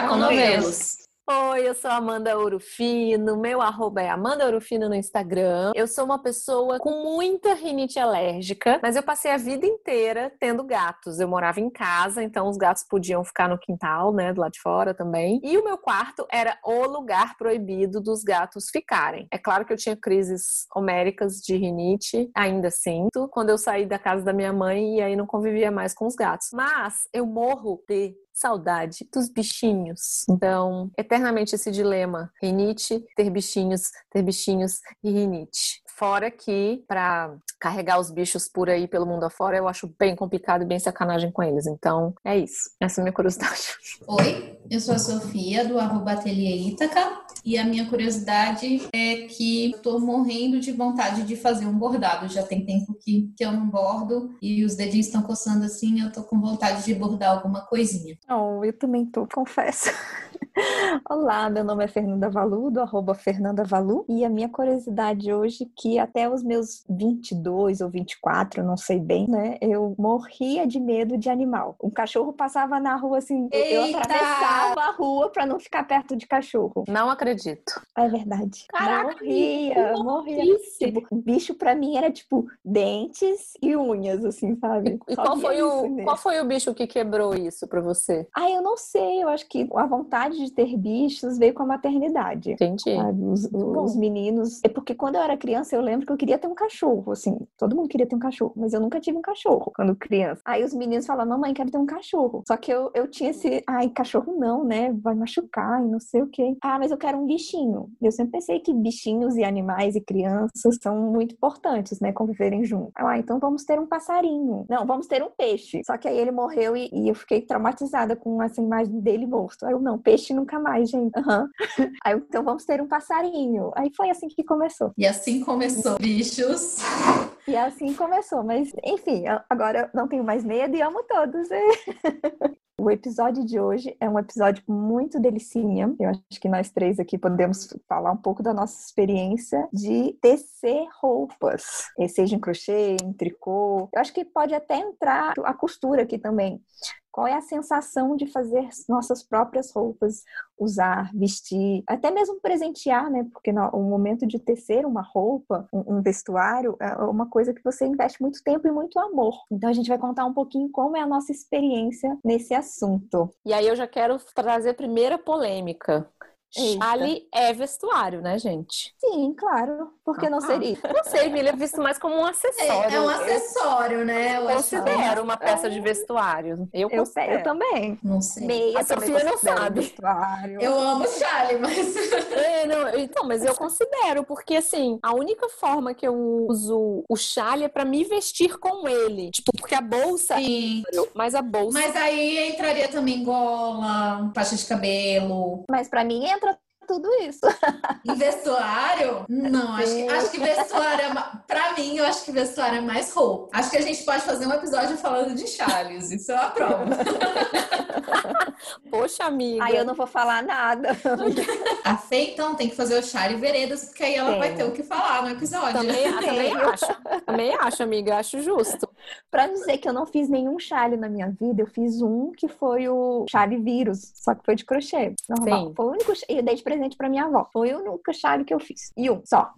Chá com Novelos. Oi, eu sou Amanda Orufino, meu arroba é Amanda Orufino no Instagram. Eu sou uma pessoa com muita rinite alérgica, mas eu passei a vida inteira tendo gatos. Eu morava em casa, então os gatos podiam ficar no quintal, né, do lado de fora também. E o meu quarto era o lugar proibido dos gatos ficarem. É claro que eu tinha crises homéricas de rinite, ainda sinto, quando eu saí da casa da minha mãe e aí não convivia mais com os gatos. Mas eu morro de saudade dos bichinhos. Então, eternamente esse dilema: rinite, ter bichinhos, ter bichinhos e rinite. Fora que, para carregar os bichos por aí pelo mundo afora, eu acho bem complicado e bem sacanagem com eles. Então, é isso. Essa é a minha curiosidade. Oi, eu sou a Sofia, do arroba Ateliê Ítaca. E a minha curiosidade é que eu tô morrendo de vontade de fazer um bordado. Já tem tempo que, que eu não bordo e os dedinhos estão coçando assim, eu tô com vontade de bordar alguma coisinha. Oh, eu também tô, confesso. Olá, meu nome é Fernanda Valu, do arroba Fernanda Valu, e a minha curiosidade hoje é que até os meus 22 ou 24, não sei bem, né, eu morria de medo de animal. Um cachorro passava na rua assim, Eita! eu atravessava a rua para não ficar perto de cachorro. Não acredito. É verdade. Caraca, morria, morria. Tipo, bicho para mim era tipo dentes e unhas, assim, sabe? E qual foi, o, qual foi o bicho que quebrou isso para você? Ah, eu não sei, eu acho que a vontade de ter bichos veio com a maternidade. Entendi. Os, os, meninos. É porque quando eu era criança, eu lembro que eu queria ter um cachorro, assim. Todo mundo queria ter um cachorro, mas eu nunca tive um cachorro quando criança. Aí os meninos falavam, mamãe, quero ter um cachorro. Só que eu, eu tinha esse, ai, cachorro não, né? Vai machucar e não sei o quê. Ah, mas eu quero um bichinho. Eu sempre pensei que bichinhos e animais e crianças são muito importantes, né? Conviverem juntos. Ah, então vamos ter um passarinho. Não, vamos ter um peixe. Só que aí ele morreu e, e eu fiquei traumatizada com essa imagem dele morto. Aí eu, não, peixe nunca mais, gente. Uhum. Aí então vamos ter um passarinho. Aí foi assim que começou. E assim começou, bichos. E assim começou, mas enfim, agora não tenho mais medo e amo todos. O episódio de hoje é um episódio muito delicinha. Eu acho que nós três aqui podemos falar um pouco da nossa experiência de tecer roupas, seja em crochê, em tricô. Eu acho que pode até entrar a costura aqui também. Qual é a sensação de fazer nossas próprias roupas, usar, vestir, até mesmo presentear, né? Porque no, o momento de tecer uma roupa, um, um, vestuário, é uma coisa que você investe muito tempo e muito amor. Então a gente vai contar um pouquinho como é a nossa experiência nesse assunto. E aí eu já quero trazer a primeira polêmica. Eita. Chale é vestuário, né, gente? Sim, claro. Por que não ah, seria? Não sei, ele é visto mais como um acessório. É, é um acessório, né? Eu considero uma peça é. de vestuário. Eu, eu, eu, também. Não sei. Meia a Sofia não sabe. Vestuário. Eu amo chale, mas... É, não, então, mas eu considero, porque assim, a única forma que eu uso o chale é pra me vestir com ele. Tipo, porque a bolsa... Sim. Mas a bolsa... Mas aí entraria também gola, faixa de cabelo. Mas pra mim entra tudo isso. Em vestuário? Não, acho que, acho que vestuário é. Pra mim, eu acho que vestuário é mais roupa. Acho que a gente pode fazer um episódio falando de Charles. Isso eu aprovo. Poxa, amiga. Aí eu não vou falar nada. A Fê, então, tem que fazer o Charlie Veredas, porque aí ela tem. vai ter o que falar no episódio. Também, também acho. Também acho, amiga. Acho justo. Pra dizer que eu não fiz nenhum Charlie na minha vida, eu fiz um que foi o Charlie Vírus, só que foi de crochê. Normal. Sim. Foi o único. Eu dei de presente pra minha avó. Foi o único Charlie que eu fiz. E um, só.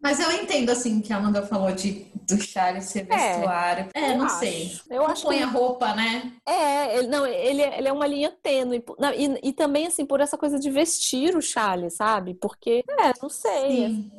Mas eu entendo, assim, que a Amanda falou de, do Charlie ser é, vestuário. É, é não acho. sei. Eu acho põe que... a roupa, né? É, ele, não, ele, ele é uma linha tênue. E, e também, assim, por essa coisa de vestir o Charlie, sabe? Porque, é, não sei. Assim,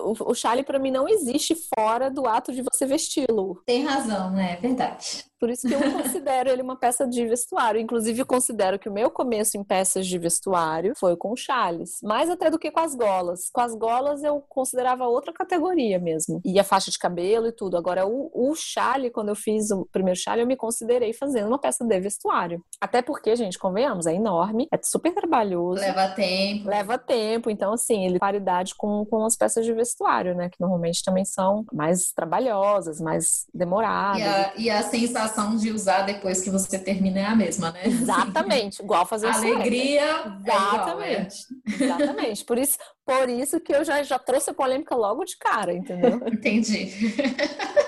o, o Charlie, pra mim, não existe fora do ato de você vesti-lo. Tem razão, né? É verdade. Por isso que eu considero ele uma peça de vestuário. Inclusive, eu considero que o meu começo em peças de vestuário foi com chales. Mais até do que com as golas. Com as golas eu considerava outra categoria mesmo. E a faixa de cabelo e tudo. Agora, o, o chale, quando eu fiz o primeiro chale, eu me considerei fazendo uma peça de vestuário. Até porque, gente, convenhamos, é enorme, é super trabalhoso. Leva tempo. Leva tempo. Então, assim, ele paridade com, com as peças de vestuário, né? Que normalmente também são mais trabalhosas, mais demoradas. E a, e a sensação sensação de usar depois que você termina é a mesma, né? Exatamente, igual fazer Alegria. Exatamente. É igual, é. Exatamente. Por isso, por isso que eu já, já trouxe a polêmica logo de cara, entendeu? Entendi.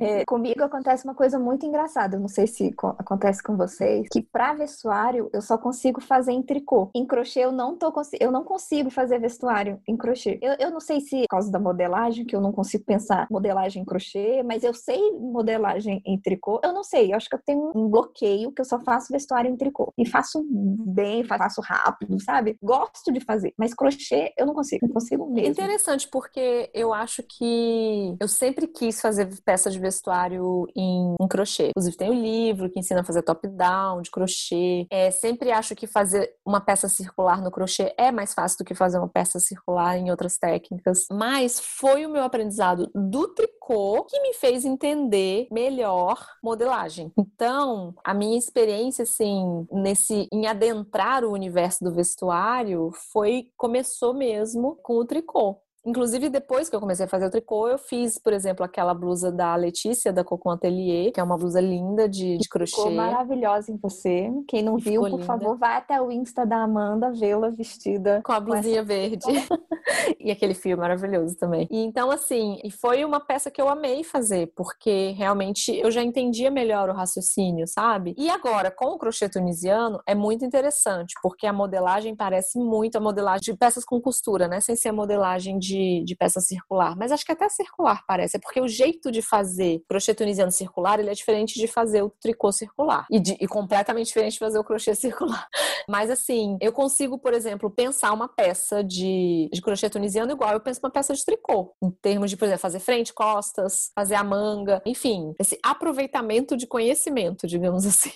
É, comigo acontece uma coisa muito engraçada, não sei se acontece com vocês, que para vestuário eu só consigo fazer em tricô. Em crochê eu não tô eu não consigo fazer vestuário em crochê. Eu, eu não sei se é por causa da modelagem, que eu não consigo pensar modelagem em crochê, mas eu sei modelagem em tricô. Eu não sei, eu acho que eu tenho um bloqueio que eu só faço vestuário em tricô. E faço bem, faço rápido, sabe? Gosto de fazer, mas crochê eu não consigo, não consigo mesmo. Interessante, porque eu acho que eu sempre quis fazer peça de vestuário em, em crochê. Inclusive tem o um livro que ensina a fazer top-down de crochê. É, sempre acho que fazer uma peça circular no crochê é mais fácil do que fazer uma peça circular em outras técnicas. Mas foi o meu aprendizado do tricô que me fez entender melhor modelagem. Então, a minha experiência, assim, nesse em adentrar o universo do vestuário foi começou mesmo com o tricô. Inclusive, depois que eu comecei a fazer o tricô, eu fiz, por exemplo, aquela blusa da Letícia, da Cocon Atelier, que é uma blusa linda de, de crochê. Ficou maravilhosa em você. Quem não viu, por linda. favor, vai até o Insta da Amanda vê-la vestida com a blusinha com essa... verde. e aquele fio maravilhoso também. E então, assim, e foi uma peça que eu amei fazer, porque realmente eu já entendia melhor o raciocínio, sabe? E agora, com o crochê tunisiano, é muito interessante, porque a modelagem parece muito a modelagem de peças com costura, né? Sem ser a modelagem de de, de peça circular, mas acho que até circular parece, é porque o jeito de fazer crochê tunisiano circular, ele é diferente de fazer o tricô circular e, de, e completamente diferente de fazer o crochê circular. Mas assim, eu consigo, por exemplo, pensar uma peça de, de crochê tunisiano igual eu penso uma peça de tricô, em termos de, por exemplo, fazer frente, costas, fazer a manga, enfim, esse aproveitamento de conhecimento, digamos assim.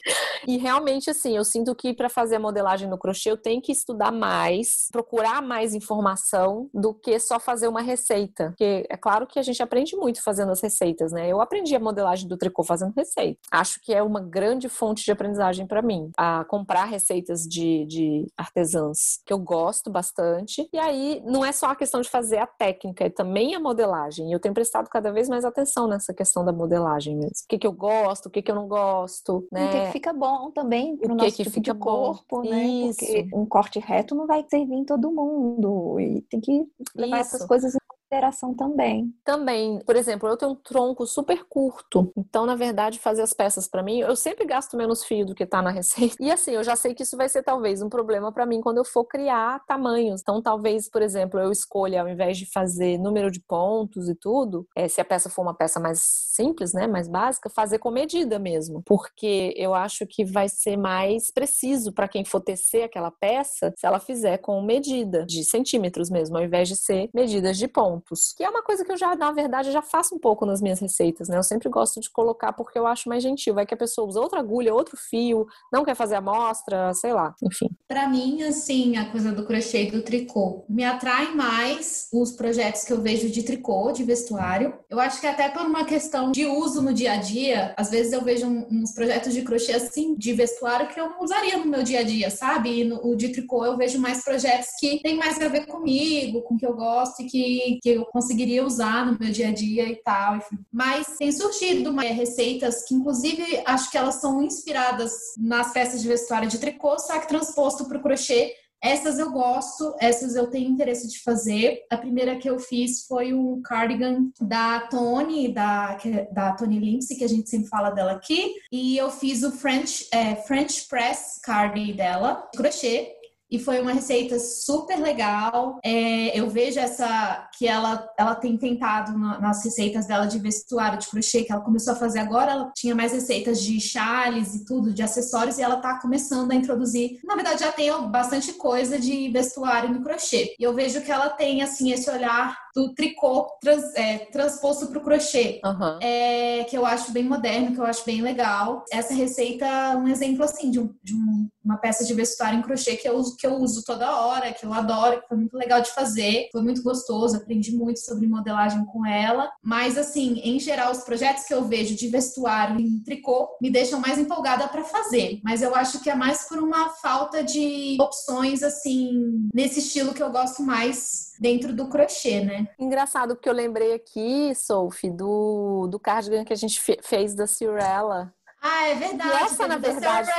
E realmente, assim, eu sinto que para fazer a modelagem no crochê eu tenho que estudar mais, procurar mais informação do que só fazer uma receita. Porque é claro que a gente aprende muito fazendo as receitas, né? Eu aprendi a modelagem do tricô fazendo receita. Acho que é uma grande fonte de aprendizagem para mim. A comprar receitas de, de artesãs que eu gosto bastante. E aí não é só a questão de fazer a técnica, é também a modelagem. E eu tenho prestado cada vez mais atenção nessa questão da modelagem mesmo. O que, que eu gosto, o que, que eu não gosto, né? O que, que fica bom também pro o que nosso que tipo fica de corpo, bom. né? Isso. Porque um corte reto não vai servir em todo mundo. E tem que levar Isso essas coisas consideração também. Também, por exemplo, eu tenho um tronco super curto, então na verdade fazer as peças para mim, eu sempre gasto menos fio do que tá na receita. E assim, eu já sei que isso vai ser talvez um problema para mim quando eu for criar tamanhos. Então talvez, por exemplo, eu escolha ao invés de fazer número de pontos e tudo, é, se a peça for uma peça mais simples, né, mais básica, fazer com medida mesmo, porque eu acho que vai ser mais preciso para quem for tecer aquela peça se ela fizer com medida de centímetros mesmo, ao invés de ser medidas de pontos pontos, que é uma coisa que eu já, na verdade, já faço um pouco nas minhas receitas, né? Eu sempre gosto de colocar porque eu acho mais gentil. Vai que a pessoa usa outra agulha, outro fio, não quer fazer amostra, sei lá, enfim. Para mim, assim, a coisa do crochê e do tricô me atrai mais os projetos que eu vejo de tricô, de vestuário. Eu acho que até por uma questão de uso no dia a dia, às vezes eu vejo uns projetos de crochê assim, de vestuário que eu não usaria no meu dia a dia, sabe? E no, o de tricô eu vejo mais projetos que tem mais a ver comigo, com o que eu gosto e que, que eu conseguiria usar no meu dia a dia e tal. Mas tem surgido uma, receitas que, inclusive, acho que elas são inspiradas nas peças de vestuário de tricô, só que transposto para o crochê. Essas eu gosto, essas eu tenho interesse de fazer. A primeira que eu fiz foi um cardigan da Tony, da, é da Tony Lindsay, que a gente sempre fala dela aqui. E eu fiz o French, é, French Press cardigan dela, de crochê e foi uma receita super legal. É, eu vejo essa que ela, ela tem tentado na, nas receitas dela de vestuário de crochê que ela começou a fazer agora. Ela tinha mais receitas de chales e tudo, de acessórios, e ela tá começando a introduzir. Na verdade, já tem bastante coisa de vestuário no crochê. E eu vejo que ela tem assim esse olhar do tricô trans, é, transposto para o crochê, uhum. é, que eu acho bem moderno, que eu acho bem legal. Essa receita é um exemplo assim de, um, de um, uma peça de vestuário em crochê que eu, uso, que eu uso toda hora, que eu adoro, que foi muito legal de fazer, foi muito gostoso, aprendi muito sobre modelagem com ela. Mas assim, em geral, os projetos que eu vejo de vestuário em tricô me deixam mais empolgada para fazer. Mas eu acho que é mais por uma falta de opções assim nesse estilo que eu gosto mais dentro do crochê, né? Engraçado, porque eu lembrei aqui, Sophie, do, do cardigan que a gente fez da Cirella. Ah, é verdade. E essa, na verdade,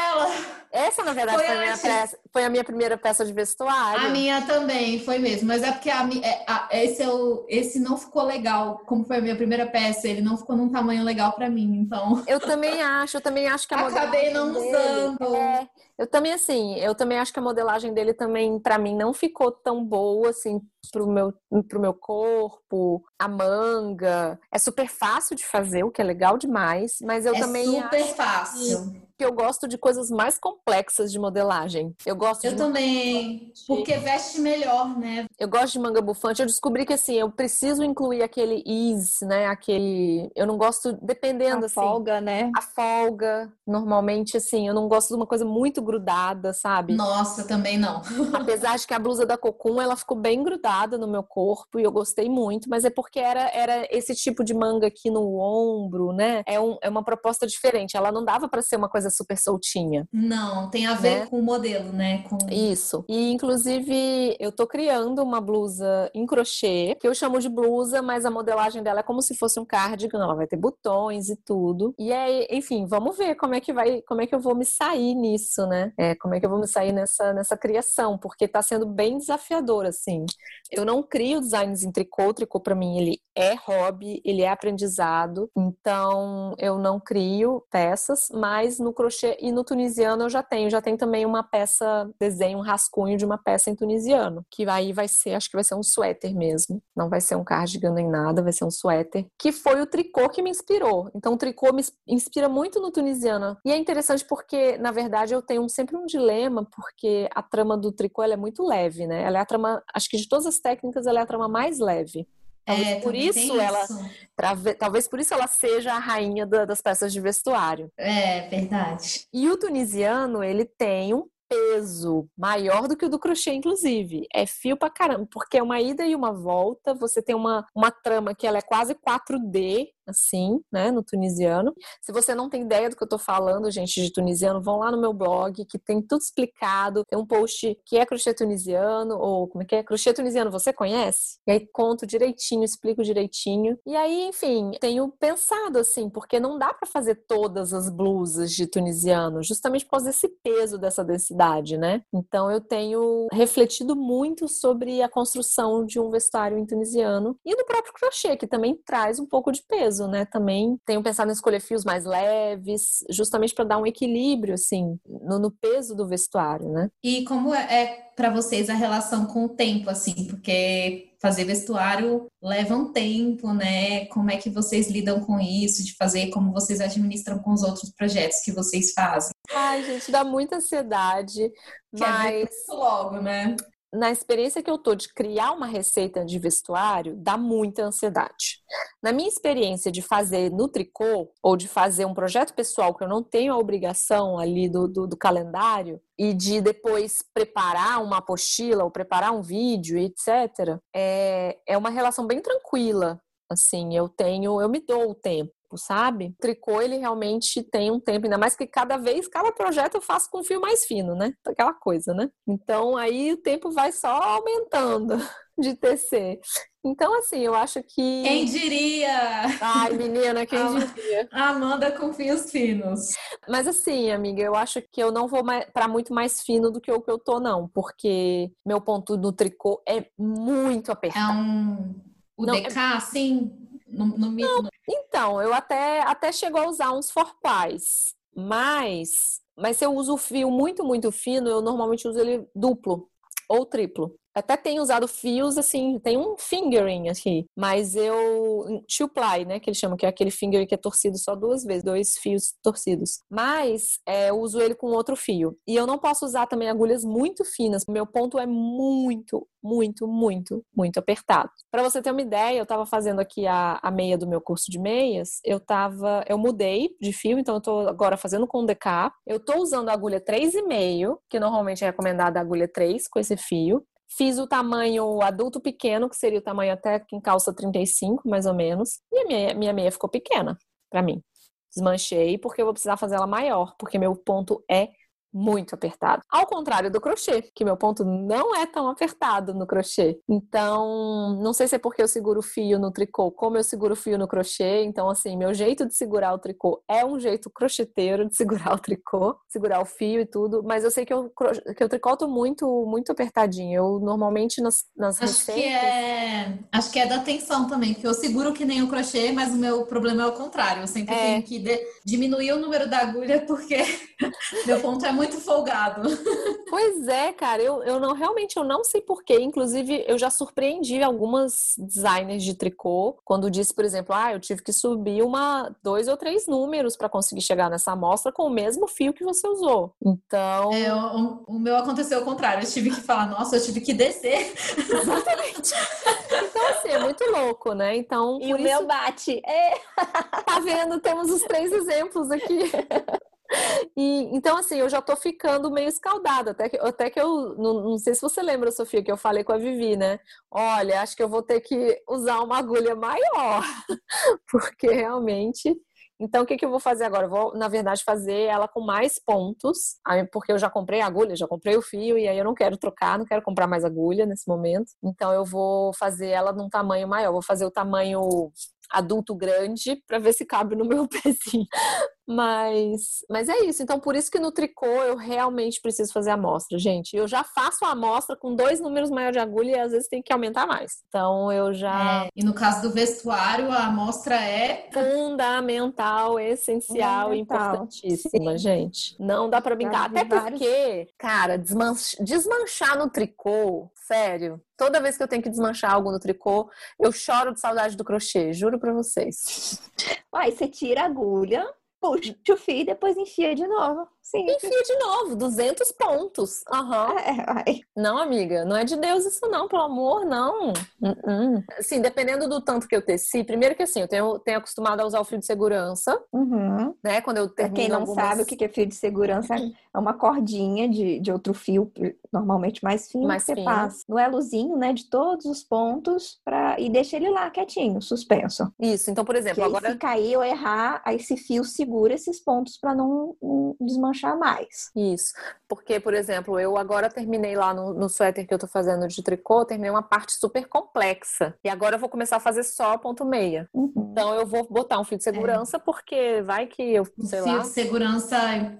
Essa, na verdade, foi, foi, a minha peça, foi, a minha primeira peça de vestuário. A minha também, foi mesmo. Mas é porque a, é, a, esse, é o, esse não ficou legal. Como foi a minha primeira peça, ele não ficou num tamanho legal para mim, então... Eu também acho, eu também acho que a Acabei não usando. É, eu também, assim, eu também acho que a modelagem dele também, para mim, não ficou tão boa, assim, pro meu, pro meu corpo, a manga. É super fácil de fazer, o que é legal demais, mas eu é também super acho fácil. Que eu gosto de coisas mais complexas de modelagem. Eu gosto Eu também, porque veste melhor, né? Eu gosto de manga bufante. Eu descobri que assim, eu preciso incluir aquele ease, né? Aquele, eu não gosto dependendo a assim. folga, né? A folga, normalmente assim, eu não gosto de uma coisa muito grudada, sabe? Nossa, também não. Apesar de que a blusa da Cocum, ela ficou bem grudada no meu corpo e eu gostei muito, mas é porque era era esse tipo de manga aqui no ombro, né? É, um, é uma proposta diferente. Ela não dava para ser uma coisa super soltinha. Não, tem a ver né? com o modelo, né? Com... Isso. E inclusive eu tô criando uma blusa em crochê, que eu chamo de blusa, mas a modelagem dela é como se fosse um cardigan, ela vai ter botões e tudo. E aí, enfim, vamos ver como é que vai, como é que eu vou me sair nisso, né? É, como é que eu vou me sair nessa nessa criação, porque tá sendo bem desafiador assim. Eu não crio designs em tricô, o tricô para mim ele é hobby, ele é aprendizado, então eu não crio peças, mas no crochê e no tunisiano eu já tenho, já tenho também uma peça, desenho, um rascunho de uma peça em tunisiano, que aí vai ser, acho que vai ser um suéter mesmo, não vai ser um cardigan nem nada, vai ser um suéter, que foi o tricô que me inspirou. Então o tricô me inspira muito no tunisiano. E é interessante porque, na verdade, eu tenho sempre um dilema, porque a trama do tricô é muito leve, né? Ela é a trama, acho que de todas as técnicas, ela é a trama mais leve. Talvez é, por isso ela, isso. talvez por isso ela seja a rainha da, das peças de vestuário. É verdade. E o tunisiano ele tem um peso maior do que o do crochê, inclusive. É fio pra caramba, porque é uma ida e uma volta. Você tem uma, uma trama que ela é quase 4D, assim, né, no tunisiano. Se você não tem ideia do que eu tô falando, gente, de tunisiano, vão lá no meu blog, que tem tudo explicado. Tem um post que é crochê tunisiano, ou como é que é? Crochê tunisiano, você conhece? E aí conto direitinho, explico direitinho. E aí, enfim, tenho pensado assim, porque não dá para fazer todas as blusas de tunisiano, justamente por causa desse peso, dessa densidade, né? Então eu tenho refletido muito sobre a construção de um vestuário em tunisiano e do próprio crochê, que também traz um pouco de peso peso, né? Também tenho pensado em escolher fios mais leves, justamente para dar um equilíbrio, assim, no, no, peso do vestuário, né? E como é, é para vocês a relação com o tempo, assim? Porque fazer vestuário leva um tempo, né? Como é que vocês lidam com isso, de fazer, como vocês administram com os outros projetos que vocês fazem? Ai, gente, dá muita ansiedade, é mas... É logo, né? Na experiência que eu tô de criar uma receita de vestuário, dá muita ansiedade. Na minha experiência de fazer no tricô ou de fazer um projeto pessoal que eu não tenho a obrigação ali do, do, do calendário e de depois preparar uma apostila ou preparar um vídeo, etc., é, é uma relação bem tranquila. Assim, eu tenho, eu me dou o tempo sabe? O tricô, ele realmente tem um tempo, ainda mais que cada vez, cada projeto eu faço com fio mais fino, né? Aquela coisa, né? Então aí o tempo vai só aumentando de tecer. Então, assim, eu acho que. Quem diria? Ai, menina, quem diria? Amanda com fios finos. Mas, assim, amiga, eu acho que eu não vou para muito mais fino do que o que eu tô, não, porque meu ponto do tricô é muito apertado. É um. O não, DK, é... no, não, então, eu até, até chego a usar uns forpais, mas, mas se eu uso o fio muito, muito fino, eu normalmente uso ele duplo ou triplo. Até tenho usado fios, assim, tem um fingering aqui, mas eu. Two ply, né? Que eles chamam, que é aquele fingering que é torcido só duas vezes, dois fios torcidos. Mas é, eu uso ele com outro fio. E eu não posso usar também agulhas muito finas. Meu ponto é muito, muito, muito, muito apertado. Para você ter uma ideia, eu estava fazendo aqui a, a meia do meu curso de meias, eu tava, eu mudei de fio, então eu tô agora fazendo com DK. Eu tô usando a agulha 3,5, que normalmente é recomendada a agulha 3 com esse fio. Fiz o tamanho adulto pequeno, que seria o tamanho até que em calça 35, mais ou menos. E a minha, minha meia ficou pequena para mim. Desmanchei porque eu vou precisar fazer ela maior, porque meu ponto é muito apertado. Ao contrário do crochê, que meu ponto não é tão apertado no crochê. Então, não sei se é porque eu seguro o fio no tricô, como eu seguro o fio no crochê. Então, assim, meu jeito de segurar o tricô é um jeito crocheteiro de segurar o tricô, segurar o fio e tudo. Mas eu sei que eu, que eu tricoto muito, muito apertadinho. Eu normalmente nas, nas acho receitas... Que é... Acho que é da tensão também, porque eu seguro que nem o crochê, mas o meu problema é o contrário. Eu sempre é. tenho que de... diminuir o número da agulha porque meu ponto é muito folgado. Pois é, cara, eu, eu não realmente eu não sei porquê. Inclusive, eu já surpreendi algumas designers de tricô quando disse, por exemplo, ah, eu tive que subir uma, dois ou três números para conseguir chegar nessa amostra com o mesmo fio que você usou. Então. É, o, o meu aconteceu ao contrário. Eu tive que falar, nossa, eu tive que descer. Exatamente. então, assim, é muito louco, né? Então. E o isso... meu bate. É. Tá vendo? Temos os três exemplos aqui. E, então, assim, eu já tô ficando meio escaldada. Até que, até que eu. Não, não, sei se você lembra, Sofia, que eu falei com a Vivi, né? Olha, acho que eu vou ter que usar uma agulha maior. Porque realmente. Então, o que, que eu vou fazer agora? Eu vou, na verdade, fazer ela com mais pontos, porque eu já comprei a agulha, já comprei o fio, e aí eu não quero trocar, não quero comprar mais agulha nesse momento. Então, eu vou fazer ela num tamanho maior. Vou fazer o tamanho adulto grande para ver se cabe no meu pezinho. Mas, mas é isso. Então, por isso que no tricô eu realmente preciso fazer a amostra, gente. Eu já faço a amostra com dois números maiores de agulha e às vezes tem que aumentar mais. Então, eu já. É, e no caso do vestuário, a amostra é fundamental, essencial fundamental. e importantíssima, Sim. gente. Não dá para brincar. Até porque, cara, desmanchar, desmanchar no tricô, sério, toda vez que eu tenho que desmanchar algo no tricô, eu choro de saudade do crochê, juro para vocês. Uai, você tira a agulha, puxa o fio e depois enfia de novo. Sim. Enfia de novo, 200 pontos. Uhum. É, não, amiga, não é de Deus isso não, pelo amor, não. Uh Assim, dependendo do tanto que eu teci, primeiro que assim, eu tenho, tenho acostumado a usar o fio de segurança, uhum. né? Quando eu termino pra quem não algumas... sabe o que é fio de segurança, é uma cordinha de, de outro fio, normalmente mais fino, mais que você fino. passa no elozinho, né, de todos os pontos pra... e deixa ele lá quietinho, suspenso. Isso, então, por exemplo, que agora... se cair ou errar, aí esse fio segura esses pontos para não, não desmanchar desmanchar mais. Isso. Porque, por exemplo, eu agora terminei lá no, no suéter que eu tô fazendo de tricô, terminei uma parte super complexa. E agora eu vou começar a fazer só ponto meia. Uhum. Então eu vou botar um fio de segurança, é. porque vai que eu, sei o fio lá. de segurança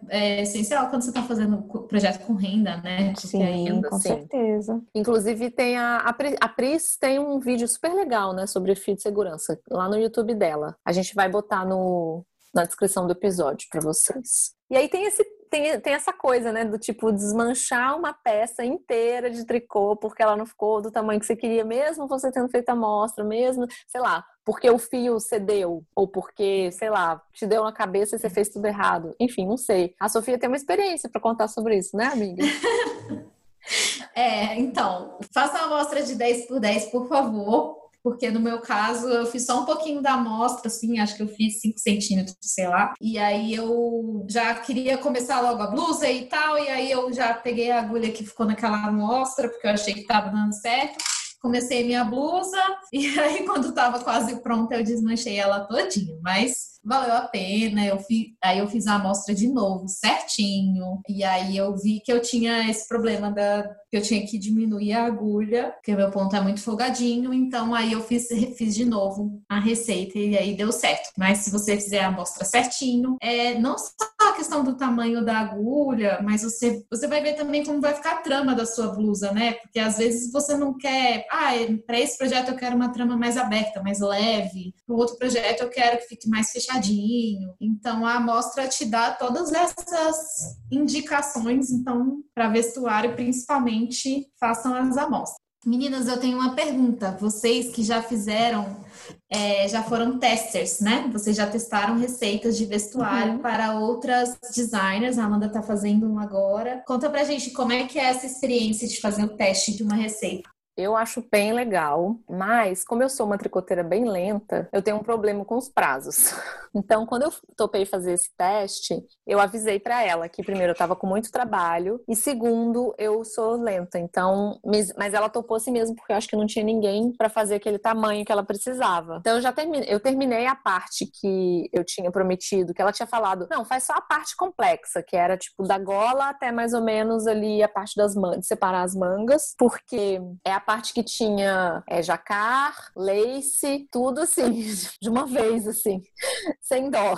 é essencial quando você tá fazendo projeto com renda, né? Sim, renda, com sim. certeza. Inclusive tem a, a, a Pris tem um vídeo super legal, né, sobre fio de segurança, lá no YouTube dela. A gente vai botar no, na descrição do episódio para vocês. E aí tem esse tem, tem essa coisa, né, do tipo desmanchar uma peça inteira de tricô porque ela não ficou do tamanho que você queria, mesmo você tendo feito a amostra, mesmo, sei lá, porque o fio cedeu, ou porque, sei lá, te deu na cabeça e você fez tudo errado. Enfim, não sei. A Sofia tem uma experiência para contar sobre isso, né, amiga? é, então, faça uma amostra de 10 por 10, por favor porque no meu caso eu fiz só um pouquinho da amostra, assim, acho que eu fiz 5 centímetros, sei lá. E aí eu já queria começar logo a blusa e tal, e aí eu já peguei a agulha que ficou naquela amostra, porque eu achei que tava dando certo. Comecei minha blusa, e aí quando tava quase pronta eu desmanchei ela todinha, mas valeu a pena. Eu fiz, aí eu fiz a amostra de novo, certinho. E aí eu vi que eu tinha esse problema da que eu tinha que diminuir a agulha, porque meu ponto é muito folgadinho. Então aí eu fiz, fiz de novo a receita e aí deu certo. Mas se você fizer a amostra certinho, é não só a questão do tamanho da agulha, mas você, você vai ver também como vai ficar a trama da sua blusa, né? Porque às vezes você não quer, ah, para esse projeto eu quero uma trama mais aberta, mais leve. Para outro projeto eu quero que fique mais fechado fechadinho. Então a amostra te dá todas essas indicações, então para vestuário principalmente façam as amostras. Meninas, eu tenho uma pergunta. Vocês que já fizeram, é, já foram testers, né? Vocês já testaram receitas de vestuário uhum. para outras designers. A Amanda está fazendo um agora. Conta pra gente como é que é essa experiência de fazer o teste de uma receita. Eu acho bem legal, mas como eu sou uma tricoteira bem lenta, eu tenho um problema com os prazos. Então, quando eu topei fazer esse teste, eu avisei para ela que primeiro eu estava com muito trabalho e segundo, eu sou lenta. Então, mas ela topou assim mesmo porque eu acho que não tinha ninguém para fazer aquele tamanho que ela precisava. Então, eu já terminei, eu terminei a parte que eu tinha prometido, que ela tinha falado, não, faz só a parte complexa, que era tipo da gola até mais ou menos ali a parte das mangas, separar as mangas, porque é a parte que tinha é, jacar, lace, tudo assim, de uma vez, assim, sem dó.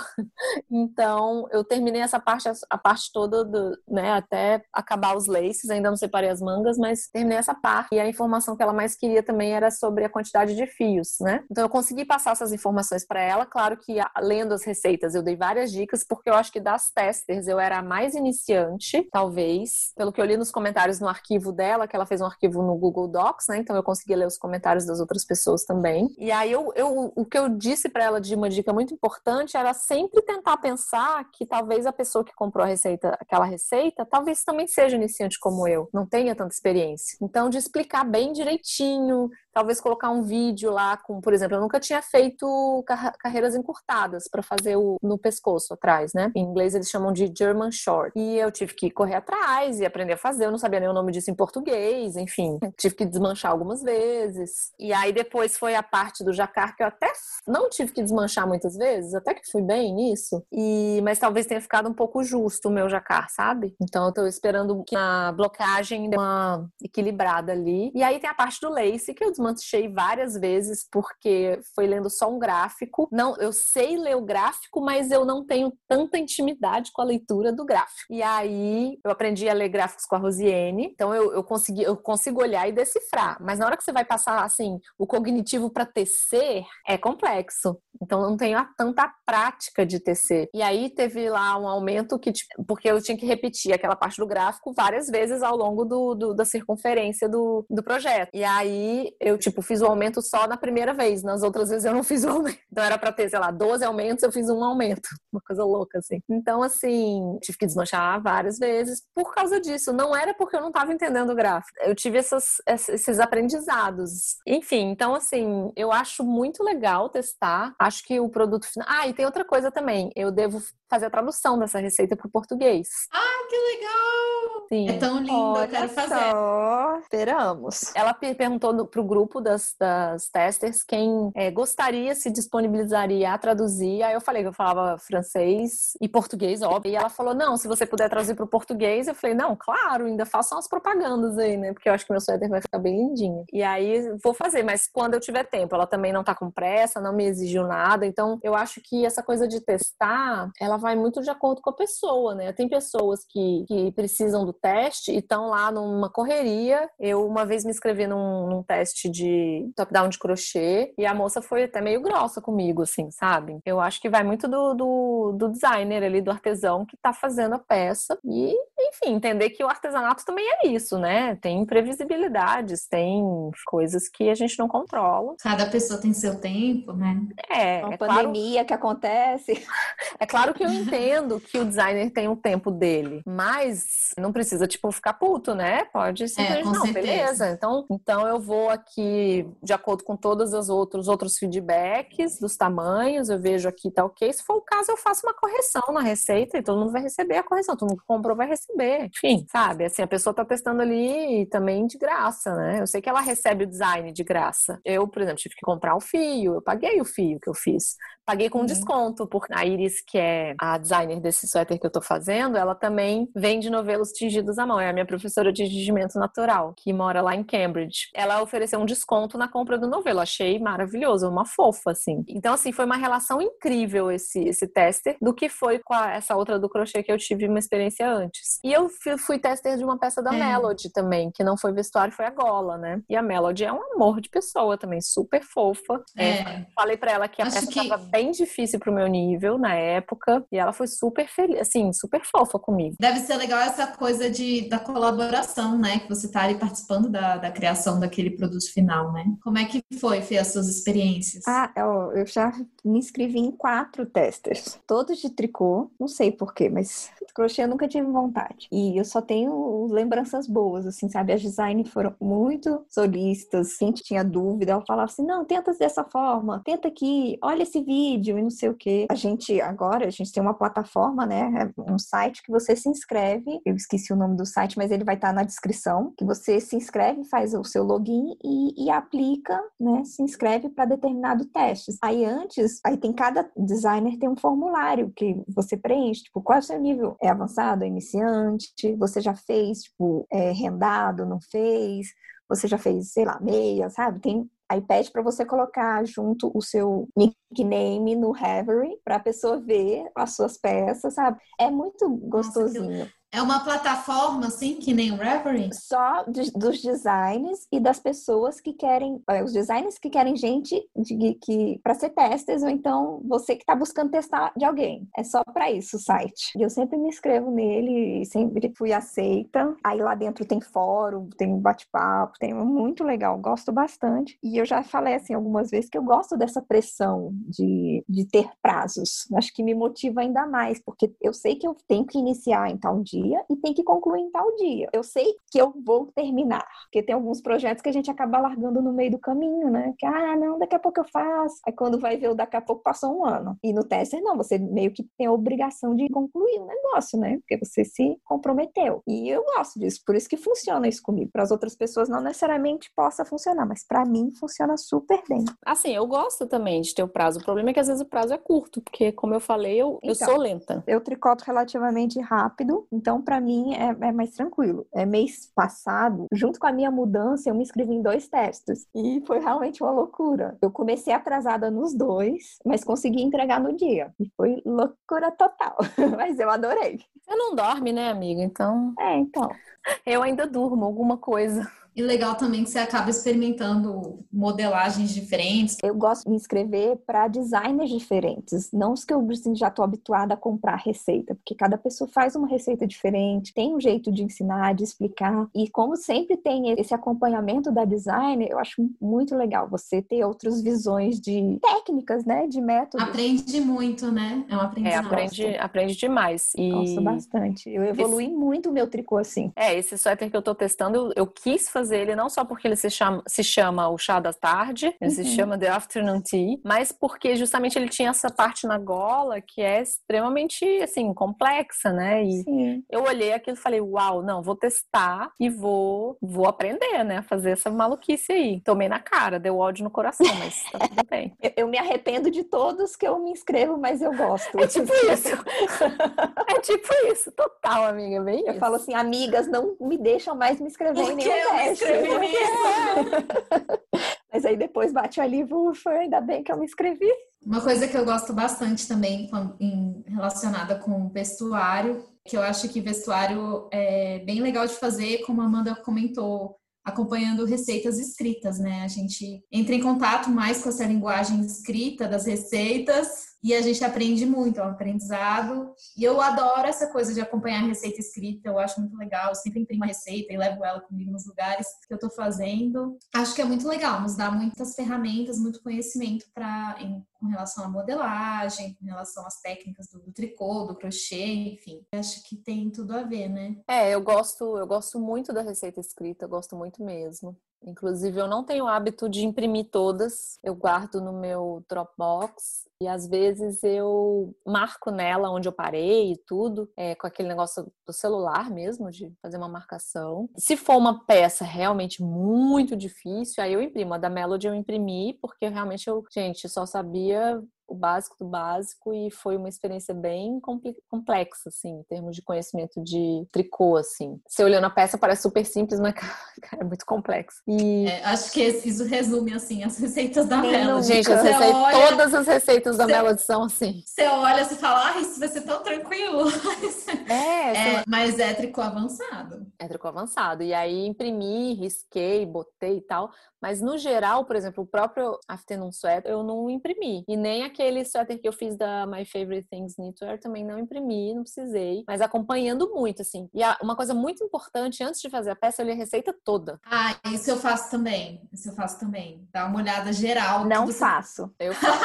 Então, eu terminei essa parte, a parte toda, do, né, até acabar os laces, ainda não separei as mangas, mas terminei essa parte. E a informação que ela mais queria também era sobre a quantidade de fios, né? Então, eu consegui passar essas informações para ela. Claro que, lendo as receitas, eu dei várias dicas, porque eu acho que das testers eu era a mais iniciante, talvez, pelo que eu li nos comentários no arquivo dela, que ela fez um arquivo no Google Docs, né? Então, eu consegui ler os comentários das outras pessoas também. E aí, eu, eu o que eu disse para ela de uma dica muito importante era sempre tentar pensar que talvez a pessoa que comprou a receita, aquela receita, talvez também seja iniciante como eu, não tenha tanta experiência. Então, de explicar bem direitinho, talvez colocar um vídeo lá com, por exemplo, eu nunca tinha feito carreiras encurtadas para fazer o, no pescoço atrás, né? Em inglês eles chamam de German Short. E eu tive que correr atrás e aprender a fazer, eu não sabia nem o nome disso em português, enfim, tive que desmanchar algumas vezes. E aí depois foi a parte do jacar que eu até não tive que desmanchar muitas vezes, até que fui bem nisso. E mas talvez tenha ficado um pouco justo o meu jacar, sabe? Então eu tô esperando que a blocagem dê uma equilibrada ali. E aí tem a parte do lace que eu desmanchei várias vezes porque foi lendo só um gráfico. Não, eu sei ler o gráfico, mas eu não tenho tanta intimidade com a leitura do gráfico. E aí eu aprendi a ler gráficos com a Rosiane, então eu, eu consegui, eu consigo olhar e decifrar. Mas na hora que você vai passar assim o cognitivo para tecer é complexo. Então não tenho tanta prática de tecer. E aí teve lá um aumento que tipo, porque eu tinha que repetir aquela parte do gráfico várias vezes ao longo do, do da circunferência do, do projeto. E aí eu tipo fiz o aumento só na primeira vez, nas outras vezes eu não fiz o aumento. Então era para ter, sei lá, 12 aumentos, eu fiz um aumento. Uma coisa louca assim. Então assim, tive que desmanchar várias vezes por causa disso. Não era porque eu não estava entendendo o gráfico. Eu tive essas, esses aprendizados. Enfim, então assim, eu acho muito legal testar. Acho que o produto final. Ah, e tem outra coisa também. Eu devo fazer a tradução dessa receita para o português. Ah, que legal! Sim. É tão lindo, Olha eu quero fazer. Só. Esperamos. Ela perguntou para o grupo das, das testers quem é, gostaria, se disponibilizaria a traduzir. Aí eu falei que eu falava francês e português, óbvio. E ela falou: não, se você puder traduzir para o português. Eu falei: não, claro, ainda faço umas propagandas aí, né? Porque eu acho que meu suéter vai ficar bem lindinho. E aí vou fazer, mas quando eu tiver tempo. Ela também não tá com pressa, não me exigiu nada. Então eu acho que essa coisa de testar, ela vai muito de acordo com a pessoa, né? Tem pessoas que, que precisam do teste e estão lá numa correria. Eu uma vez me inscrevi num, num teste de top-down de crochê e a moça foi até meio grossa comigo, assim, sabe? Eu acho que vai muito do, do, do designer ali, do artesão que tá fazendo a peça e, enfim, entender que o artesanato também é isso, né? Tem imprevisibilidades, tem coisas que a gente não controla. Cada pessoa tem seu tempo, né? É, Uma é pandemia claro... que acontece. É claro que eu entendo que o designer tem um tempo dele, mas não precisa, tipo, ficar puto, né? Pode ser, é, não, certeza. beleza. Então, então eu vou aqui de acordo com todos os outros, outros feedbacks dos tamanhos, eu vejo aqui tá ok. Se for o caso, eu faço uma correção na receita e todo mundo vai receber a correção. Todo mundo que comprou vai receber. Enfim, sabe? Assim, a pessoa tá testando ali também de graça, né? Eu sei que ela recebe o design de graça. Eu, por exemplo, tive que comprar o fio, eu paguei o fio que eu fiz. Paguei com uhum. desconto, porque a Iris, que é a designer desse suéter que eu tô fazendo, ela também vende novelos tingidos à mão. É a minha professora de tingimento natural, que mora lá em Cambridge. Ela ofereceu um desconto na compra do novelo. Achei maravilhoso, uma fofa, assim. Então, assim, foi uma relação incrível esse, esse tester do que foi com a, essa outra do crochê que eu tive uma experiência antes. E eu fui, fui tester de uma peça da é. Melody também, que não foi vestuário, foi a gola, né? E a Melody é um amor de pessoa também, super fofa. É. É, falei para ela que a Acho peça que... tava bem difícil pro meu nível na época época e ela foi super feliz, assim, super fofa comigo. Deve ser legal essa coisa de, da colaboração, né? Que você tá ali participando da, da criação daquele produto final, né? Como é que foi, Fê, as suas experiências? Ah, eu, eu já me inscrevi em quatro testers, todos de tricô, não sei porquê, mas crochê eu nunca tive vontade. E eu só tenho lembranças boas, assim, sabe? As designers foram muito solistas, quem tinha dúvida, ela falava assim, não, tenta dessa forma, tenta aqui, olha esse vídeo e não sei o quê. A gente, agora, a gente tem uma plataforma, né? É um site que você se inscreve, eu esqueci o nome do site, mas ele vai estar na descrição, que você se inscreve, faz o seu login e, e aplica, né? Se inscreve para determinado teste. Aí antes, aí tem cada designer tem um formulário que você preenche, tipo, qual é o seu nível? É avançado, é iniciante? Você já fez, tipo, é rendado, não fez? Você já fez, sei lá, meia, sabe? Tem Aí pede para você colocar junto o seu nickname no Havery para a pessoa ver as suas peças, sabe? É muito gostosinho. Nossa, é uma plataforma, assim, que nem o Reverie? Só de, dos designs e das pessoas que querem, é, os designers que querem gente de, que para ser testers, ou então você que está buscando testar de alguém. É só para isso o site. E eu sempre me inscrevo nele e sempre fui aceita. Aí lá dentro tem fórum, tem bate-papo, tem muito legal, gosto bastante. E eu já falei assim algumas vezes que eu gosto dessa pressão de, de ter prazos. Acho que me motiva ainda mais, porque eu sei que eu tenho que iniciar em tal dia dia e tem que concluir em tal dia. Eu sei que eu vou terminar, porque tem alguns projetos que a gente acaba largando no meio do caminho, né? Que, ah, não, daqui a pouco eu faço. Aí quando vai ver, daqui a pouco passou um ano. E no tester, não, você meio que tem a obrigação de concluir o negócio, né? Porque você se comprometeu. E eu gosto disso, por isso que funciona isso comigo. Para as outras pessoas não necessariamente possa funcionar, mas para mim funciona super bem. Assim, eu gosto também de ter o prazo. O problema é que às vezes o prazo é curto, porque como eu falei, eu, então, eu sou lenta. Eu tricoto relativamente rápido, então para mim é, é, mais tranquilo. É mês passado, junto com a minha mudança, eu me inscrevi em dois testes e foi realmente uma loucura. Eu comecei atrasada nos dois, mas consegui entregar no dia. E foi loucura total, mas eu adorei. Você não dorme, né, amiga? Então. É, então. Eu ainda durmo alguma coisa. E legal também que você acaba experimentando modelagens diferentes. Eu gosto de me inscrever para designers diferentes, não os que eu assim, já estou habituada a comprar receita, porque cada pessoa faz uma receita diferente, tem um jeito de ensinar, de explicar. E como sempre tem esse acompanhamento da designer, eu acho muito legal você ter outras visões de técnicas, né? De métodos. Aprende muito, né? É um aprendizado. É, aprende, aprende demais. E... Gosto bastante. Eu evolui esse... muito o meu tricô assim. É, esse suéter que eu tô testando, eu, eu quis fazer fazer ele não só porque ele se chama, se chama o chá da tarde, ele uhum. se chama The Afternoon Tea, mas porque justamente ele tinha essa parte na gola que é extremamente, assim, complexa, né? E Sim. eu olhei aquilo e falei, uau, não, vou testar e vou, vou aprender, né? Fazer essa maluquice aí. Tomei na cara, deu ódio no coração, mas tá tudo bem. eu, eu me arrependo de todos que eu me inscrevo, mas eu gosto. É tipo isso. é tipo isso, total, amiga, bem Eu isso. falo assim, amigas, não me deixam mais me inscrever em nenhum inscrevi nisso. Mas aí depois bate o alívio, foi ainda bem que eu me inscrevi. Uma coisa que eu gosto bastante também em, relacionada com vestuário, que eu acho que vestuário é bem legal de fazer, como a Amanda comentou, acompanhando receitas escritas, né? A gente entra em contato mais com essa linguagem escrita das receitas e a gente aprende muito, é um aprendizado. E eu adoro essa coisa de acompanhar a receita escrita, eu acho muito legal. Eu sempre imprimo a receita e levo ela comigo nos lugares que eu tô fazendo. Acho que é muito legal, nos dá muitas ferramentas, muito conhecimento para com relação à modelagem, com relação às técnicas do, do, tricô, do crochê, enfim. Acho que tem tudo a ver, né? É, eu gosto, eu gosto muito da receita escrita, eu gosto muito mesmo. Inclusive, eu não tenho o hábito de imprimir todas, eu guardo no meu Dropbox e às vezes eu marco nela onde eu parei e tudo, é, com aquele negócio do celular mesmo, de fazer uma marcação. Se for uma peça realmente muito difícil, aí eu imprimo. A da Melody eu imprimi, porque realmente eu, gente, só sabia o básico do básico e foi uma experiência bem complexa, assim, em termos de conhecimento de tricô, assim. Você olhando a peça parece super simples, mas cara, é muito complexo. E... É, acho que isso resume, assim, as receitas da Melody. Gente, as receitas, olha, todas as receitas da Melody são assim. Você olha, e fala, ah, isso vai ser tão tranquilo. É, é mas é tricô avançado. É tricô avançado. E aí imprimi, risquei, botei e tal. Mas no geral, por exemplo, o próprio Afternoon Sweat eu não imprimi. E nem aquele aquele sweater que eu fiz da My Favorite Things Knitwear, também não imprimi, não precisei, mas acompanhando muito, assim. E uma coisa muito importante, antes de fazer a peça, eu li a receita toda. Ah, isso eu faço também. Isso eu faço também. Dá uma olhada geral. Não faço. Eu faço.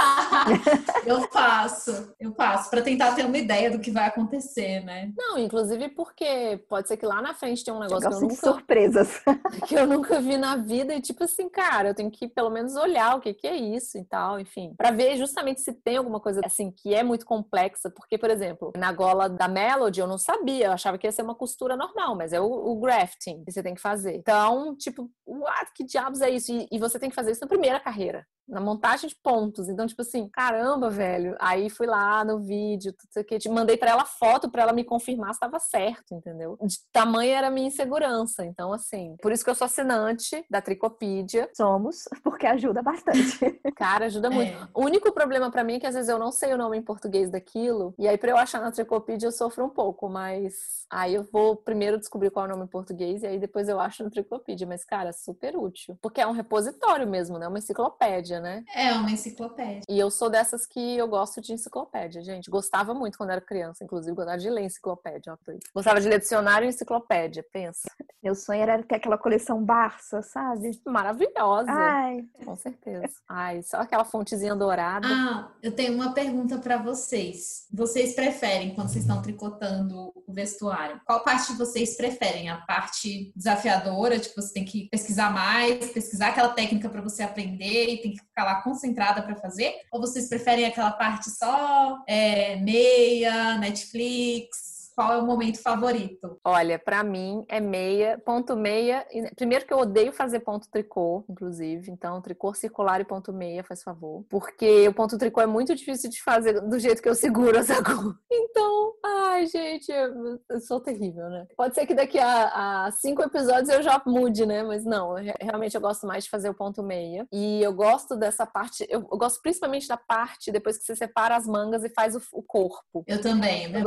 eu faço. Eu faço, para tentar ter uma ideia do que vai acontecer, né? Não, inclusive porque pode ser que lá na frente tenha um negócio eu que eu nunca... surpresas. que eu nunca vi na vida e tipo assim, cara, eu tenho que pelo menos olhar o que que é isso e tal, enfim, para ver justamente se tem alguma coisa assim que é muito complexa, porque por exemplo, na gola da Melody eu não sabia, eu achava que ia ser uma costura normal, mas é o, o grafting que você tem que fazer. Então, tipo, what, que diabos é isso? E, e você tem que fazer isso na primeira carreira na montagem de pontos. Então, tipo assim, caramba, velho. Aí fui lá no vídeo, tudo que mandei para ela foto para ela me confirmar se estava certo, entendeu? De tamanho era a minha insegurança. Então, assim, por isso que eu sou assinante da Tricopídia. Somos, porque ajuda bastante. Cara, ajuda muito. É. O único problema para mim é que às vezes eu não sei o nome em português daquilo, e aí para eu achar na Tricopídia eu sofro um pouco, mas aí eu vou primeiro descobrir qual é o nome em português e aí depois eu acho no Tricopídia, mas cara, super útil, porque é um repositório mesmo, né? Uma enciclopédia né? É uma enciclopédia. E eu sou dessas que eu gosto de enciclopédia, gente. Gostava muito quando era criança, inclusive, gostava de ler enciclopédia. Gostava de ler dicionário e enciclopédia, pensa. Meu sonho era ter aquela coleção Barça, sabe? Maravilhosa. Ai. Com certeza. Ai, só aquela fontezinha dourada. Ah, eu tenho uma pergunta para vocês. Vocês preferem, quando vocês estão tricotando o vestuário, qual parte vocês preferem? A parte desafiadora, tipo, você tem que pesquisar mais, pesquisar aquela técnica para você aprender e tem que ficar lá concentrada para fazer? Ou vocês preferem aquela parte só é, meia, Netflix? Qual é o momento favorito? Olha, para mim é meia, ponto meia. Primeiro que eu odeio fazer ponto tricô, inclusive. Então, tricô circular e ponto meia, faz favor. Porque o ponto tricô é muito difícil de fazer do jeito que eu seguro as agulhas. Então, ai, gente, eu, eu sou terrível, né? Pode ser que daqui a, a, cinco episódios eu já mude, né? Mas não, realmente eu gosto mais de fazer o ponto meia. E eu gosto dessa parte, eu, eu gosto principalmente da parte depois que você separa as mangas e faz o, o corpo. Eu também, né?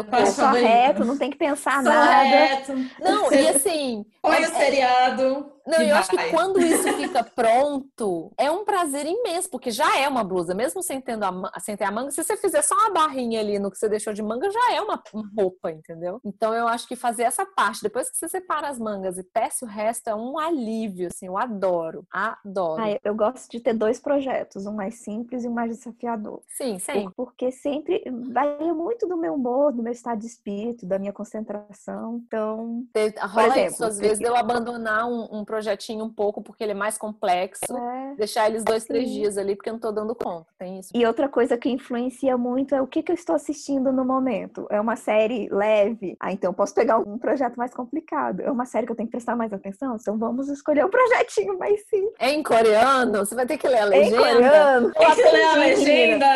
Do não tem que pensar Só nada. Reto. Não, e assim. Põe o seriado. Não, eu vai. acho que quando isso fica pronto, é um prazer imenso, porque já é uma blusa, mesmo sem, tendo a, sem ter a manga, se você fizer só uma barrinha ali no que você deixou de manga, já é uma roupa, entendeu? Então eu acho que fazer essa parte, depois que você separa as mangas e tece o resto, é um alívio, assim, eu adoro, adoro. Ah, eu gosto de ter dois projetos, um mais simples e um mais desafiador. Sim, sim. Porque sempre varia muito do meu humor, do meu estado de espírito, da minha concentração. Então, rola exemplo, isso, às vezes eu abandonar um, um projetinho um pouco porque ele é mais complexo, é, deixar eles dois, três dias ali porque eu não tô dando conta. Tem isso. E outra coisa que influencia muito é o que, que eu estou assistindo no momento. É uma série leve, ah, então eu posso pegar um projeto mais complicado. É uma série que eu tenho que prestar mais atenção, então vamos escolher um projetinho mais simples. É em coreano? Você vai ter que ler a legenda? É em coreano. Tem que ler a legenda.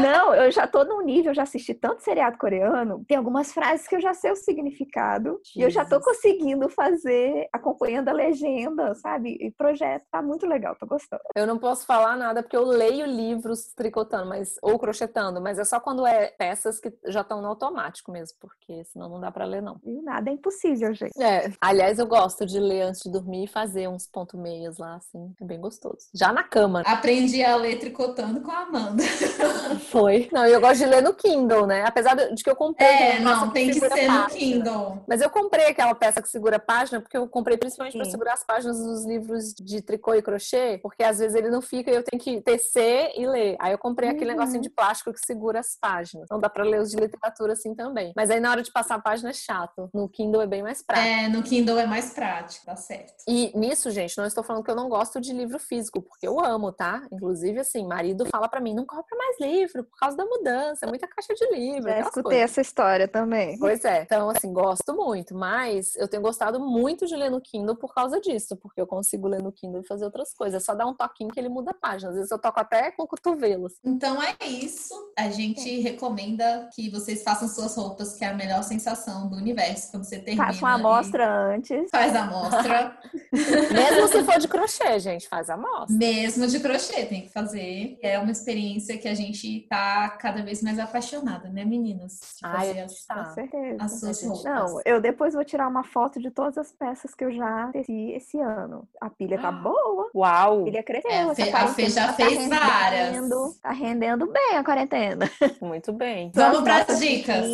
Não, eu já tô num nível, já assisti tanto seriado coreano, tem algumas frases que eu já sei o significado Jesus. e eu já tô conseguindo fazer acompanhando a legenda sabe? E projeto. Tá muito legal, tô gostando. Eu não posso falar nada porque eu leio livros tricotando, mas ou crochetando, mas é só quando é peças que já estão no automático mesmo, porque senão não dá para ler não. E nada é impossível, gente. É. Aliás, eu gosto de ler antes de dormir e fazer uns ponto meias lá, assim, é bem gostoso. Já na cama. Aprendi a ler tricotando com a Amanda. Foi. Não, eu gosto de ler no Kindle, né? Apesar de que eu comprei. É, não, tem que, que ser página. no Kindle. Mas eu comprei aquela peça que segura a página porque eu comprei principalmente para segurar as páginas dos livros de tricô e crochê, porque às vezes ele não fica e eu tenho que tecer e ler. Aí eu comprei uhum. aquele negocinho de plástico que segura as páginas. Então dá pra ler os de literatura assim também. Mas aí na hora de passar a página é chato. No Kindle é bem mais prático. É, no Kindle é mais prático, tá certo. E nisso, gente, não estou falando que eu não gosto de livro físico, porque eu amo, tá? Inclusive, assim, marido fala para mim, não compra mais livro por causa da mudança, é muita caixa de livro. Já escutei coisas. essa história também. Pois é. Então, assim, gosto muito, mas eu tenho gostado muito de ler no Kindle por causa disso, porque eu consigo ler no Kindle e fazer outras coisas. É só dar um toquinho que ele muda a página. Às vezes eu toco até com cotovelos. Então é isso. a gente recomenda que vocês façam suas roupas, que é a melhor sensação do universo quando você termina. Faça uma amostra antes. Faz a amostra. Mesmo se for de crochê, gente, faz a amostra. Mesmo de crochê, tem que fazer. É uma experiência que a gente tá cada vez mais apaixonada, né, meninas? De fazer as, Com certeza. as suas roupas. Não, eu depois vou tirar uma foto de todas as peças que eu já teci esse ano. A pilha tá boa. Uau! A pilha cresceu. É, a Fê- a Fê já quarentena fez rendendo, várias. Tá rendendo bem a quarentena. Muito bem. Vamos para as dicas.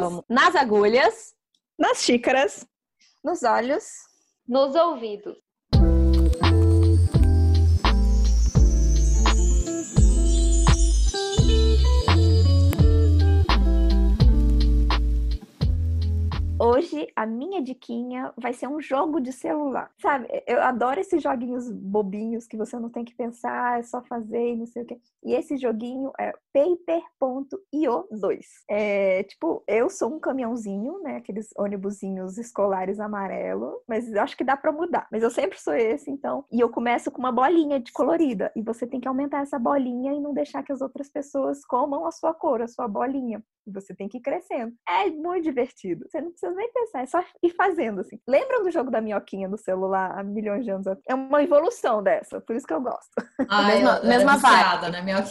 Vamos. Nas agulhas. Nas xícaras. Nos olhos. Nos ouvidos. Hoje, a minha diquinha vai ser um jogo de celular. Sabe, eu adoro esses joguinhos bobinhos que você não tem que pensar, é só fazer e não sei o quê. E esse joguinho é Paper.io 2. É, tipo, eu sou um caminhãozinho, né? Aqueles ônibusinhos escolares amarelo, mas acho que dá pra mudar. Mas eu sempre sou esse, então. E eu começo com uma bolinha de colorida. E você tem que aumentar essa bolinha e não deixar que as outras pessoas comam a sua cor, a sua bolinha. E você tem que ir crescendo. É muito divertido. Você não precisa nem pensar, é só ir fazendo assim. Lembram do jogo da minhoquinha no celular há milhões de anos atrás? É uma evolução dessa, por isso que eu gosto. Ai, Mesma- eu mesma né? Minha...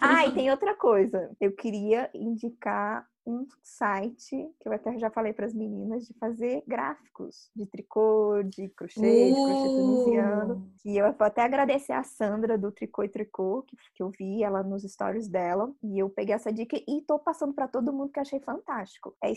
Ah, e tem outra coisa. Eu queria indicar um site que eu até já falei para as meninas de fazer gráficos de tricô, de crochê, de crochê tunisiano. Uh, E eu vou até agradecer a Sandra do Tricô e Tricô, que, que eu vi ela nos stories dela. E eu peguei essa dica e tô passando para todo mundo que achei fantástico. É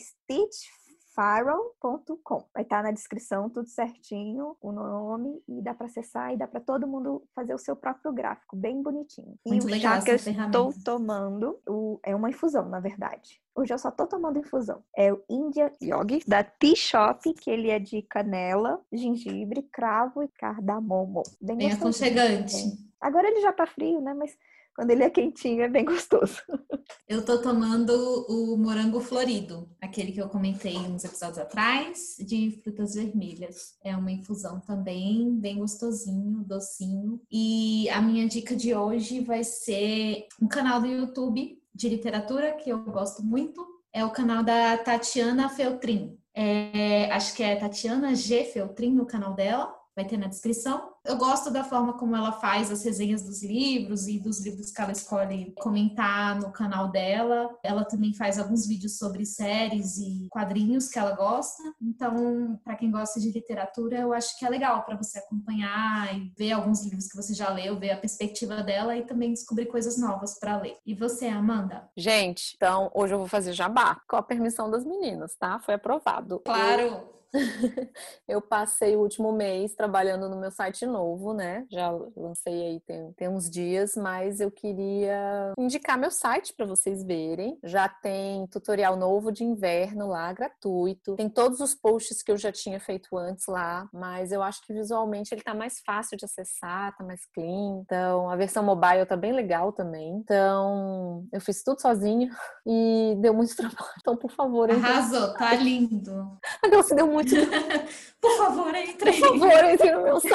stitchfarrell.com. Vai estar na descrição tudo certinho, o nome, e dá para acessar e dá para todo mundo fazer o seu próprio gráfico, bem bonitinho. Muito e o legal chá que eu estou tomando o- é uma infusão, na verdade. Hoje eu só tô tomando infusão. É o India Yogi da Tea Shop, que ele é de canela, gengibre, cravo e cardamomo. Bem, bem aconchegante. Agora ele já tá frio, né? Mas quando ele é quentinho é bem gostoso. Eu tô tomando o morango florido, aquele que eu comentei uns episódios atrás, de frutas vermelhas. É uma infusão também, bem gostosinho, docinho. E a minha dica de hoje vai ser um canal do YouTube de literatura que eu gosto muito. É o canal da Tatiana Feltrin. É, acho que é Tatiana G. Feltrin, o canal dela. Vai ter na descrição. Eu gosto da forma como ela faz as resenhas dos livros e dos livros que ela escolhe comentar no canal dela. Ela também faz alguns vídeos sobre séries e quadrinhos que ela gosta. Então, para quem gosta de literatura, eu acho que é legal para você acompanhar e ver alguns livros que você já leu, ver a perspectiva dela e também descobrir coisas novas para ler. E você, Amanda? Gente, então hoje eu vou fazer jabá com a permissão das meninas, tá? Foi aprovado. Claro! Eu passei o último mês trabalhando no meu site novo, né? Já lancei aí tem, tem uns dias, mas eu queria indicar meu site para vocês verem. Já tem tutorial novo de inverno lá, gratuito. Tem todos os posts que eu já tinha feito antes lá, mas eu acho que visualmente ele tá mais fácil de acessar, tá mais clean. Então, a versão mobile tá bem legal também. Então, eu fiz tudo sozinha e deu muito trabalho. Então, por favor. Arrasou, tá lindo. Deu muito Por favor, entre. por favor, entre no meu site.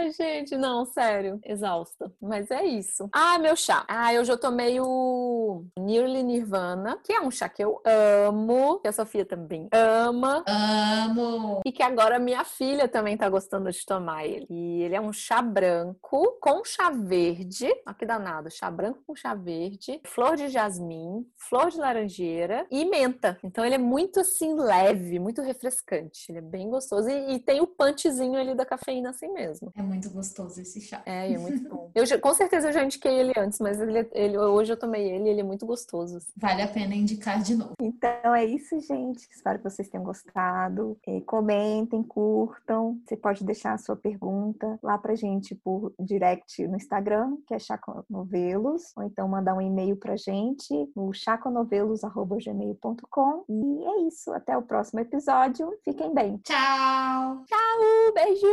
Ai, gente, não, sério, exausta. Mas é isso. Ah, meu chá. Ah, eu tomei o Nearly Nirvana, que é um chá que eu amo, que a Sofia também ama. Amo! E que agora minha filha também tá gostando de tomar ele. E ele é um chá branco com chá verde. Olha que danado. Chá branco com chá verde, flor de jasmim, flor de laranjeira e menta. Então ele é muito assim leve, muito refrescante. Ele é bem gostoso. E, e tem o punchzinho ali da cafeína assim mesmo. É muito gostoso esse chá. É, e é muito bom. Eu, já- com certeza eu já indiquei ele antes, mas ele, ele- hoje eu tomei ele e ele é muito gostoso. assim. Vale a pena indicar de novo. Então é isso, gente. Espero que vocês tenham gostado. Eh, comentem, curtam. Você pode deixar a sua pergunta lá pra gente por direct no Instagram, que é Chaconovelos, ou então mandar um e-mail pra gente no chaconovelos.gmail.com. E é isso. Até o próximo episódio. Fiquem bem. Tchau! Uh, beijo!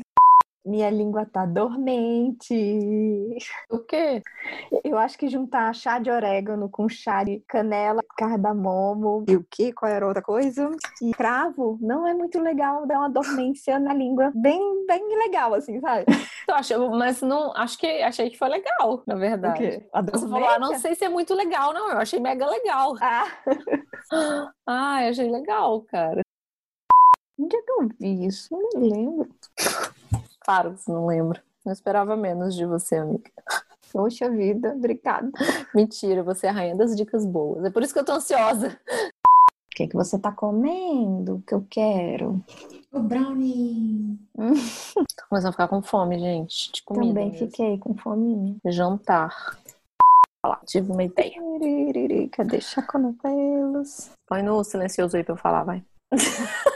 Minha língua tá dormente. O quê? Eu acho que juntar chá de orégano com chá de canela, cardamomo e o quê? Qual era outra coisa? E cravo não é muito legal, dá uma dormência na língua bem, bem legal, assim, sabe? Eu acho, mas não, acho que achei que foi legal, na O verdade. quê? A Você falou, ah, não sei se é muito legal, não. Eu achei mega legal. Ah, Ah, eu achei legal, cara. onde é que eu vi isso? Não me lembro. Claro não lembra. Não esperava menos de você, amiga. Poxa vida, obrigada. Mentira, você é a rainha das dicas boas. É por isso que eu tô ansiosa. O que, que você tá comendo? Que eu quero. O brownie. Tô começando a ficar com fome, gente. De comida. Também mesmo. fiquei com fome. Jantar. Olha lá, tive uma ideia. Cadê chaconovelos? Põe no silencioso aí pra eu falar, vai.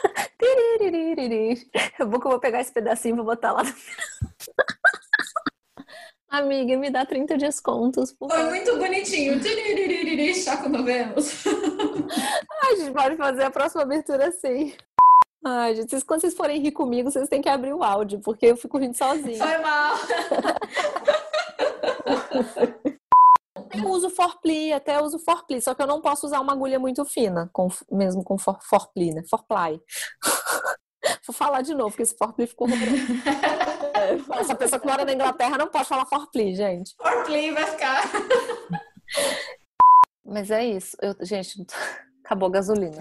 É bom que eu vou pegar esse pedacinho e vou botar lá no final. Amiga, me dá 30 descontos, por Foi favor. muito bonitinho. Chaco novelos. A gente pode fazer a próxima abertura assim. Ai, gente, quando vocês forem rir comigo, vocês têm que abrir o áudio, porque eu fico rindo sozinha. Foi mal. Eu uso forpli, até uso forpli, só que eu não posso usar uma agulha muito fina, com, mesmo com for, forpli, né? Forply. Vou falar de novo, porque esse forpli ficou horroroso. Essa pessoa que mora na Inglaterra não pode falar forpli, gente. Forplay vai ficar. Mas é isso. Eu, gente, acabou a gasolina.